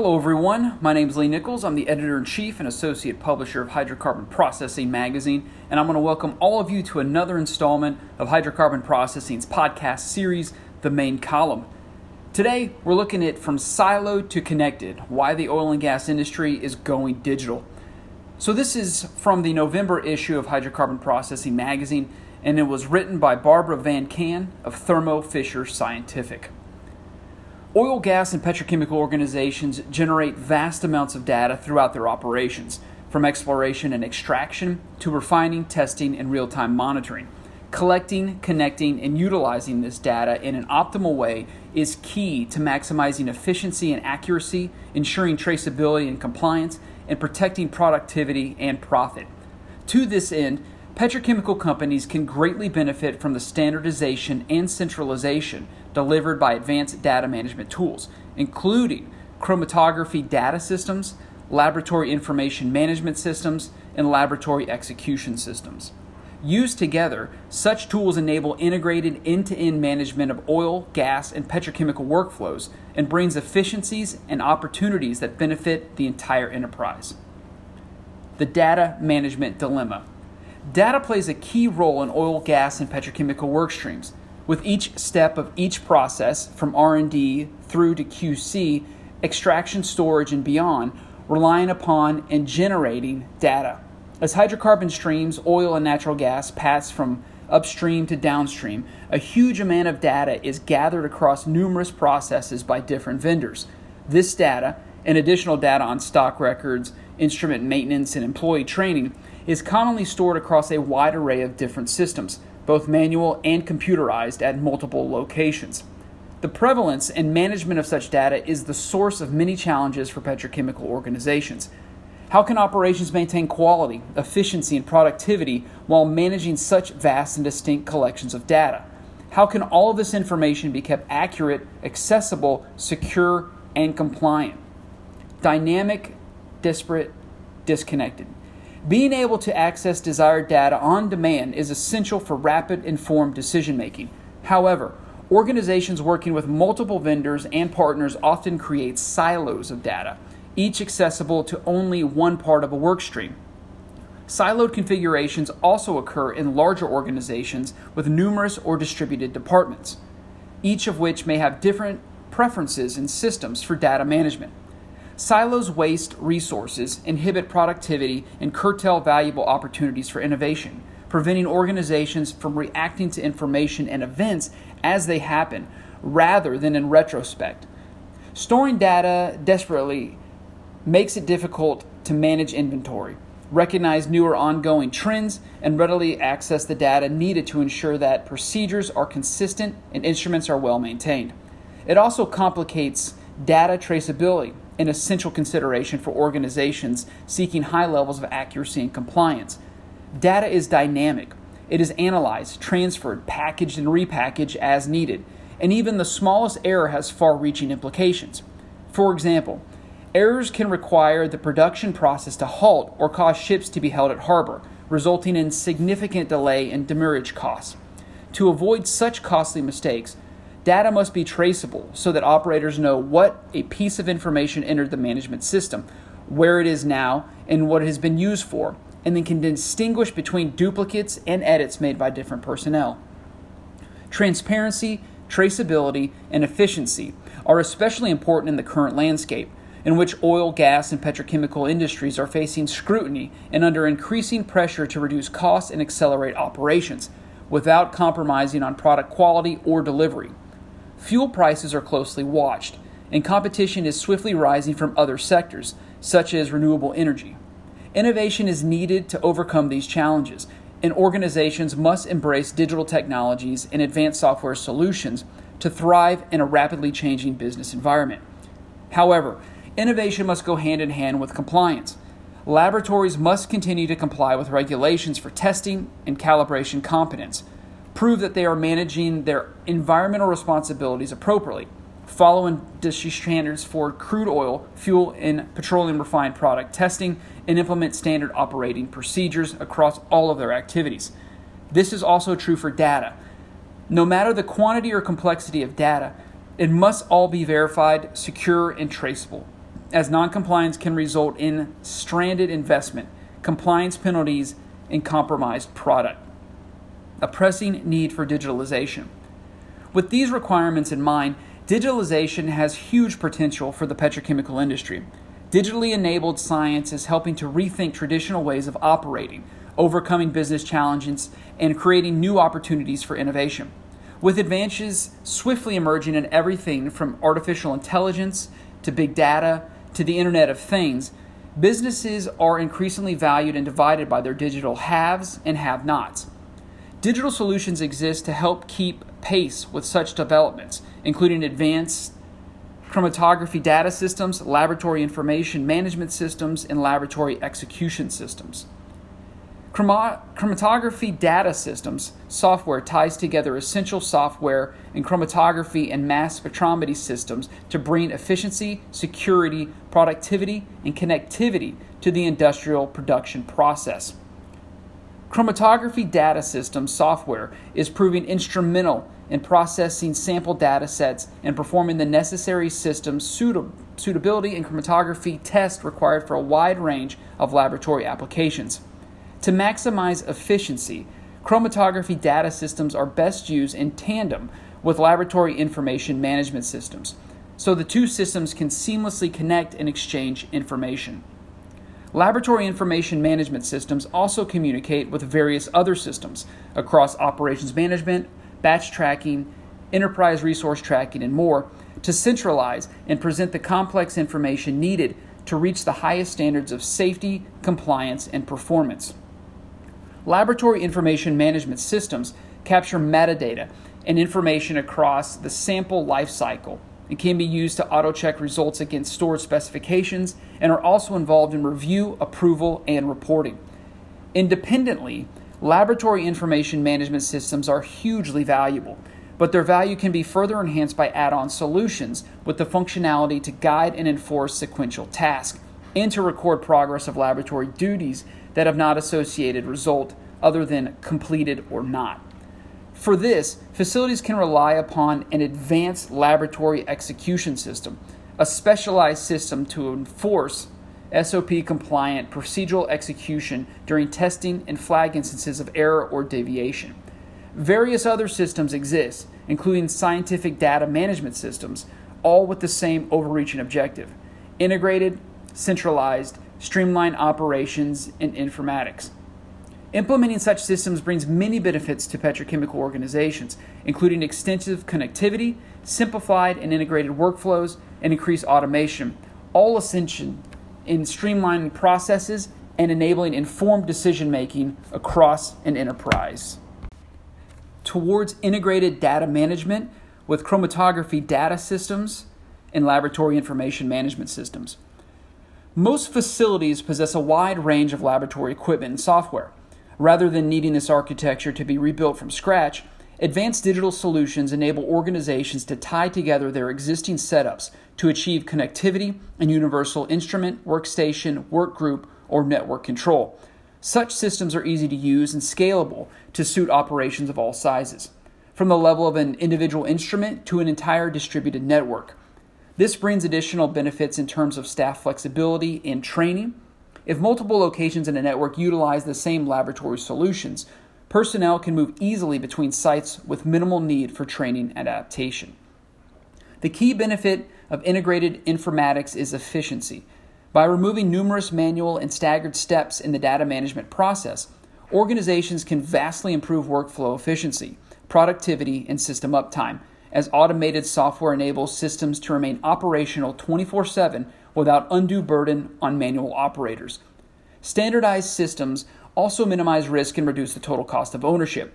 Hello, everyone. My name is Lee Nichols. I'm the editor in chief and associate publisher of Hydrocarbon Processing Magazine, and I'm going to welcome all of you to another installment of Hydrocarbon Processing's podcast series, The Main Column. Today, we're looking at From Siloed to Connected Why the Oil and Gas Industry is Going Digital. So, this is from the November issue of Hydrocarbon Processing Magazine, and it was written by Barbara Van Cann of Thermo Fisher Scientific. Oil, gas, and petrochemical organizations generate vast amounts of data throughout their operations, from exploration and extraction to refining, testing, and real time monitoring. Collecting, connecting, and utilizing this data in an optimal way is key to maximizing efficiency and accuracy, ensuring traceability and compliance, and protecting productivity and profit. To this end, petrochemical companies can greatly benefit from the standardization and centralization delivered by advanced data management tools, including chromatography data systems, laboratory information management systems, and laboratory execution systems. Used together, such tools enable integrated end-to-end management of oil, gas, and petrochemical workflows and brings efficiencies and opportunities that benefit the entire enterprise. The data management dilemma. Data plays a key role in oil, gas, and petrochemical work streams with each step of each process from R&D through to QC, extraction, storage and beyond, relying upon and generating data. As hydrocarbon streams, oil and natural gas pass from upstream to downstream, a huge amount of data is gathered across numerous processes by different vendors. This data, and additional data on stock records, instrument maintenance, and employee training, is commonly stored across a wide array of different systems both manual and computerized, at multiple locations. The prevalence and management of such data is the source of many challenges for petrochemical organizations. How can operations maintain quality, efficiency, and productivity while managing such vast and distinct collections of data? How can all of this information be kept accurate, accessible, secure, and compliant? Dynamic, disparate, disconnected. Being able to access desired data on demand is essential for rapid, informed decision making. However, organizations working with multiple vendors and partners often create silos of data, each accessible to only one part of a workstream. Siloed configurations also occur in larger organizations with numerous or distributed departments, each of which may have different preferences and systems for data management. Silos waste resources, inhibit productivity, and curtail valuable opportunities for innovation, preventing organizations from reacting to information and events as they happen rather than in retrospect. Storing data desperately makes it difficult to manage inventory, recognize newer ongoing trends, and readily access the data needed to ensure that procedures are consistent and instruments are well maintained. It also complicates data traceability an essential consideration for organizations seeking high levels of accuracy and compliance. Data is dynamic. It is analyzed, transferred, packaged, and repackaged as needed, and even the smallest error has far reaching implications. For example, errors can require the production process to halt or cause ships to be held at harbor, resulting in significant delay and demurrage costs. To avoid such costly mistakes, Data must be traceable so that operators know what a piece of information entered the management system, where it is now, and what it has been used for, and then can distinguish between duplicates and edits made by different personnel. Transparency, traceability, and efficiency are especially important in the current landscape, in which oil, gas, and petrochemical industries are facing scrutiny and under increasing pressure to reduce costs and accelerate operations without compromising on product quality or delivery. Fuel prices are closely watched, and competition is swiftly rising from other sectors, such as renewable energy. Innovation is needed to overcome these challenges, and organizations must embrace digital technologies and advanced software solutions to thrive in a rapidly changing business environment. However, innovation must go hand in hand with compliance. Laboratories must continue to comply with regulations for testing and calibration competence prove that they are managing their environmental responsibilities appropriately, follow industry standards for crude oil, fuel, and petroleum refined product testing, and implement standard operating procedures across all of their activities. This is also true for data. No matter the quantity or complexity of data, it must all be verified, secure, and traceable. as noncompliance can result in stranded investment, compliance penalties, and compromised product. A pressing need for digitalization. With these requirements in mind, digitalization has huge potential for the petrochemical industry. Digitally enabled science is helping to rethink traditional ways of operating, overcoming business challenges, and creating new opportunities for innovation. With advances swiftly emerging in everything from artificial intelligence to big data to the Internet of Things, businesses are increasingly valued and divided by their digital haves and have nots. Digital solutions exist to help keep pace with such developments, including advanced chromatography data systems, laboratory information management systems, and laboratory execution systems. chromatography data systems software ties together essential software and chromatography and mass spectrometry systems to bring efficiency, security, productivity, and connectivity to the industrial production process. Chromatography data systems software is proving instrumental in processing sample data sets and performing the necessary system suitability and chromatography tests required for a wide range of laboratory applications. To maximize efficiency, chromatography data systems are best used in tandem with laboratory information management systems, so the two systems can seamlessly connect and exchange information. Laboratory information management systems also communicate with various other systems across operations management, batch tracking, enterprise resource tracking, and more to centralize and present the complex information needed to reach the highest standards of safety, compliance, and performance. Laboratory information management systems capture metadata and information across the sample lifecycle and can be used to auto check results against stored specifications and are also involved in review, approval, and reporting. Independently, Laboratory information management systems are hugely valuable, but their value can be further enhanced by add on solutions with the functionality to guide and enforce sequential tasks and to record progress of laboratory duties that have not associated result other than completed or not. For this, facilities can rely upon an advanced laboratory execution system, a specialized system to enforce SOP compliant procedural execution during testing and flag instances of error or deviation. Various other systems exist, including scientific data management systems, all with the same overreaching objective integrated, centralized, streamlined operations and informatics. Implementing such systems brings many benefits to petrochemical organizations, including extensive connectivity, simplified and integrated workflows, and increased automation, all essential in streamlining processes and enabling informed decision making across an enterprise. Towards integrated data management with chromatography data systems and laboratory information management systems. Most facilities possess a wide range of laboratory equipment and software. Rather than needing this architecture to be rebuilt from scratch, advanced digital solutions enable organizations to tie together their existing setups to achieve connectivity and universal instrument, workstation, workgroup, or network control. Such systems are easy to use and scalable to suit operations of all sizes, from the level of an individual instrument to an entire distributed network. This brings additional benefits in terms of staff flexibility and training. If multiple locations in a network utilize the same laboratory solutions, personnel can move easily between sites with minimal need for training and adaptation. The key benefit of integrated informatics is efficiency. By removing numerous manual and staggered steps in the data management process, organizations can vastly improve workflow efficiency, productivity, and system uptime, as automated software enables systems to remain operational 24 7 without undue burden on manual operators. Standardized systems also minimize risk and reduce the total cost of ownership.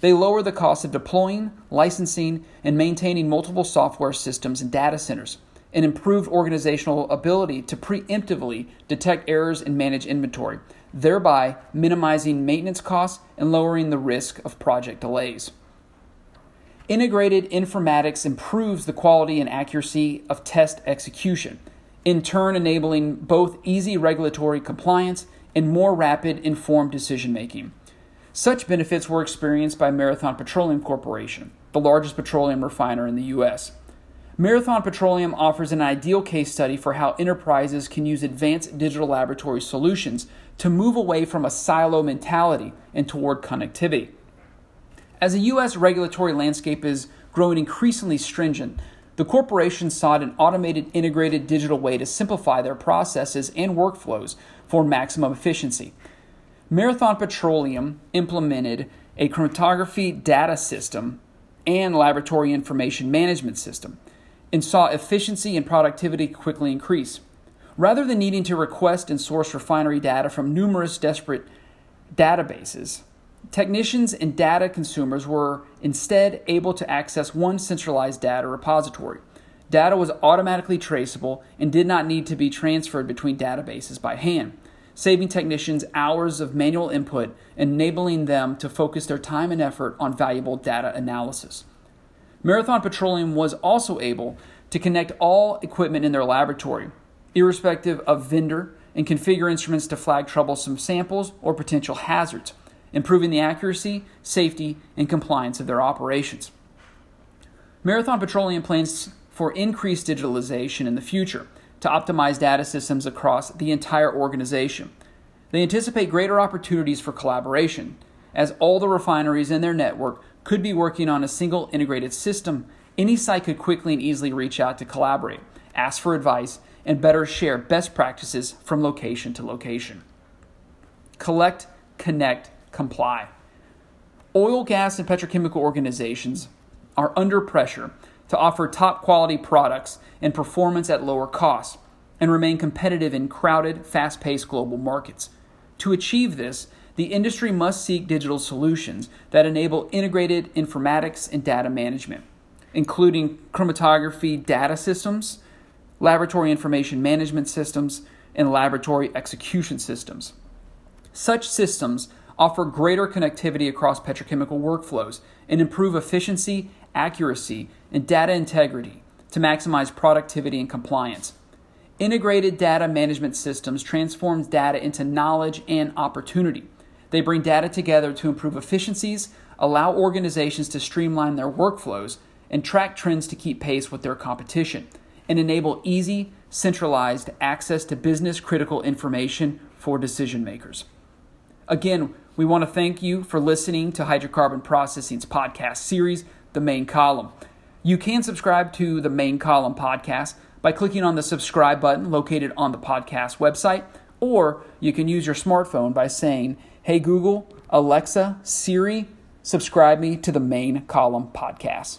They lower the cost of deploying, licensing, and maintaining multiple software systems and data centers, and improve organizational ability to preemptively detect errors and manage inventory, thereby minimizing maintenance costs and lowering the risk of project delays. Integrated informatics improves the quality and accuracy of test execution, in turn, enabling both easy regulatory compliance and more rapid, informed decision making. Such benefits were experienced by Marathon Petroleum Corporation, the largest petroleum refiner in the U.S. Marathon Petroleum offers an ideal case study for how enterprises can use advanced digital laboratory solutions to move away from a silo mentality and toward connectivity. As the U.S. regulatory landscape is growing increasingly stringent, the corporation sought an automated, integrated digital way to simplify their processes and workflows for maximum efficiency. Marathon Petroleum implemented a chromatography data system and laboratory information management system and saw efficiency and productivity quickly increase. Rather than needing to request and source refinery data from numerous desperate databases, technicians and data consumers were instead able to access one centralized data repository. Data was automatically traceable and did not need to be transferred between databases by hand, saving technicians hours of manual input, enabling them to focus their time and effort on valuable data analysis. Marathon Petroleum was also able to connect all equipment in their laboratory, irrespective of vendor, and configure instruments to flag troublesome samples or potential hazards, improving the accuracy, safety, and compliance of their operations. Marathon Petroleum plans for increased digitalization in the future to optimize data systems across the entire organization. They anticipate greater opportunities for collaboration, as all the refineries in their network could be working on a single integrated system, any site could quickly and easily reach out to collaborate, ask for advice, and better share best practices from location to location. Collect, connect, comply. Oil, gas, and petrochemical organizations are under pressure to offer top quality products and performance at lower costs and remain competitive in crowded, fast paced global markets. To achieve this, the industry must seek digital solutions that enable integrated informatics and data management, including chromatography data systems, laboratory information management systems, and laboratory execution systems. Such systems offer greater connectivity across petrochemical workflows and improve efficiency, accuracy, and data integrity to maximize productivity and compliance. Integrated data management systems transforms data into knowledge and opportunity they bring data together to improve efficiencies, allow organizations to streamline their workflows, and track trends to keep pace with their competition, and enable easy, centralized access to business critical information for decision makers. Again, we want to thank you for listening to Hydrocarbon Processing's podcast series, The Main Column. You can subscribe to the Main Column podcast by clicking on the subscribe button located on the podcast website, or you can use your smartphone by saying, Hey Google, Alexa, Siri, subscribe me to the main column podcast.